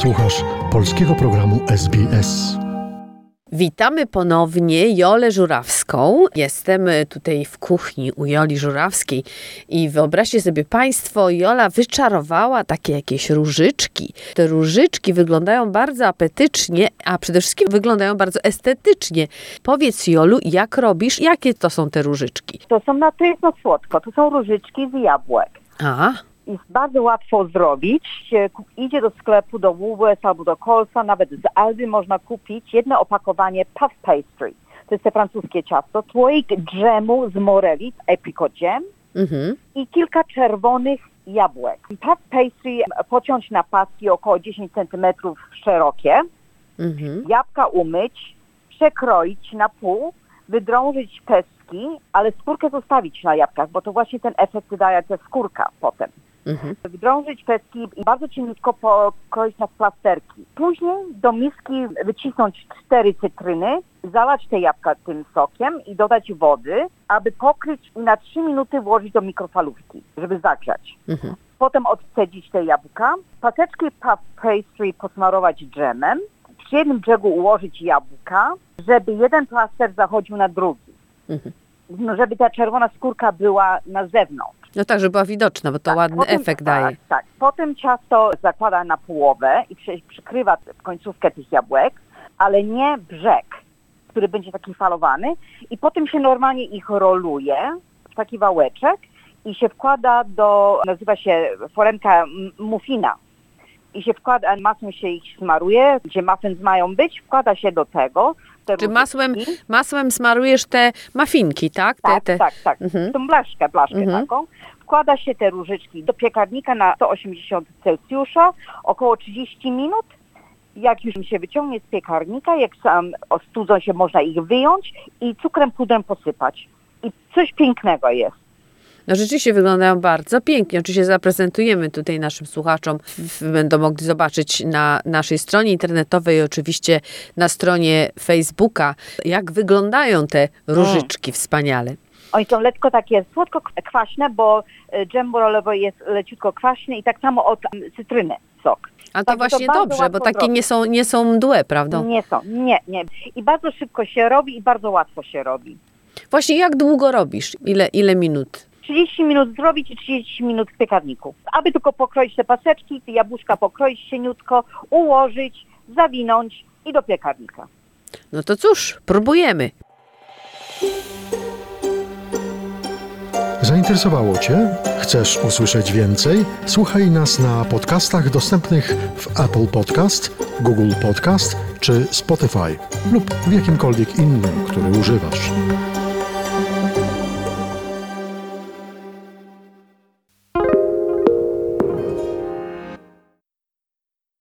Słuchasz polskiego programu SBS. Witamy ponownie Jolę Żurawską. Jestem tutaj w kuchni u Joli Żurawskiej i wyobraźcie sobie Państwo, Jola wyczarowała takie jakieś różyczki. Te różyczki wyglądają bardzo apetycznie, a przede wszystkim wyglądają bardzo estetycznie. Powiedz Jolu, jak robisz, jakie to są te różyczki? To są na trytno słodko, to są różyczki z jabłek. A, Jest bardzo łatwo zrobić. Ku- Idzie do sklepu, do Woolworths albo do Colsa, nawet z Aldi można kupić jedno opakowanie puff pastry. To jest te francuskie ciasto, słoik dżemu z moreli, apricot jam mhm, i kilka czerwonych jabłek. Puff pastry pociąć na paski około 10 cm szerokie, mhm. jabłka umyć, przekroić na pół, wydrążyć pestki, ale skórkę zostawić na jabłkach, bo to właśnie ten efekt daje ta skórka potem. Mhm. Wydrążyć pestki i bardzo cieniutko pokroić na plasterki. Później do miski wycisnąć cztery cytryny, zalać te jabłka tym sokiem i dodać wody, aby pokryć i na 3 minuty włożyć do mikrofalówki, żeby zagrzać. Mhm. Potem odcedzić te jabłka, paseczki puff pastry posmarować dżemem, przy jednym brzegu ułożyć jabłka, żeby jeden plaster zachodził na drugi. Mhm. No, żeby ta czerwona skórka była na zewnątrz. No tak, żeby była widoczna, bo to Tak, ładny potem- efekt tak, daje. Tak, potem ciasto zakłada na połowę i przy, przykrywa końcówkę tych jabłek, ale nie brzeg, który będzie taki falowany i potem się normalnie ich roluje w taki wałeczek i się wkłada do, nazywa się foremka m- muffina i się wkłada, masłem się ich smaruje, gdzie muffins mają być, wkłada się do tego. Te Czy masłem, masłem smarujesz te mafinki, tak? Te, Tak, te... tak, tak. Mhm. Tą blaszkę, blaszkę Mhm. taką. Wkłada się te różyczki do piekarnika na 180 Celsjusza, około 30 minut. Jak już się wyciągnie z piekarnika, jak sam ostudzą się, można ich wyjąć i cukrem pudrem posypać. I coś pięknego jest. No rzeczywiście wyglądają bardzo pięknie. Oczywiście zaprezentujemy tutaj naszym słuchaczom. Będą mogli zobaczyć na naszej stronie internetowej i oczywiście na stronie Facebooka, jak wyglądają te różyczki wspaniale. Oni są lekko takie słodko-kwaśne, bo e, dżem borowy jest leciutko kwaśny i tak samo od cytryny sok. A to to właśnie bardzo dobrze, bo takie nie są, nie są mdłe, prawda? Nie są, nie, nie. I bardzo szybko się robi i bardzo łatwo się robi. Właśnie jak długo robisz? Ile, ile minut? 30 minut zrobić i 30 minut w piekarniku. Aby tylko pokroić te paseczki, te jabłuszka pokroić cieniutko, ułożyć, zawinąć i do piekarnika. No to cóż, próbujemy. Zainteresowało Cię? Chcesz usłyszeć więcej? Słuchaj nas na podcastach dostępnych w Apple Podcast, Google Podcast czy Spotify lub w jakimkolwiek innym, który używasz.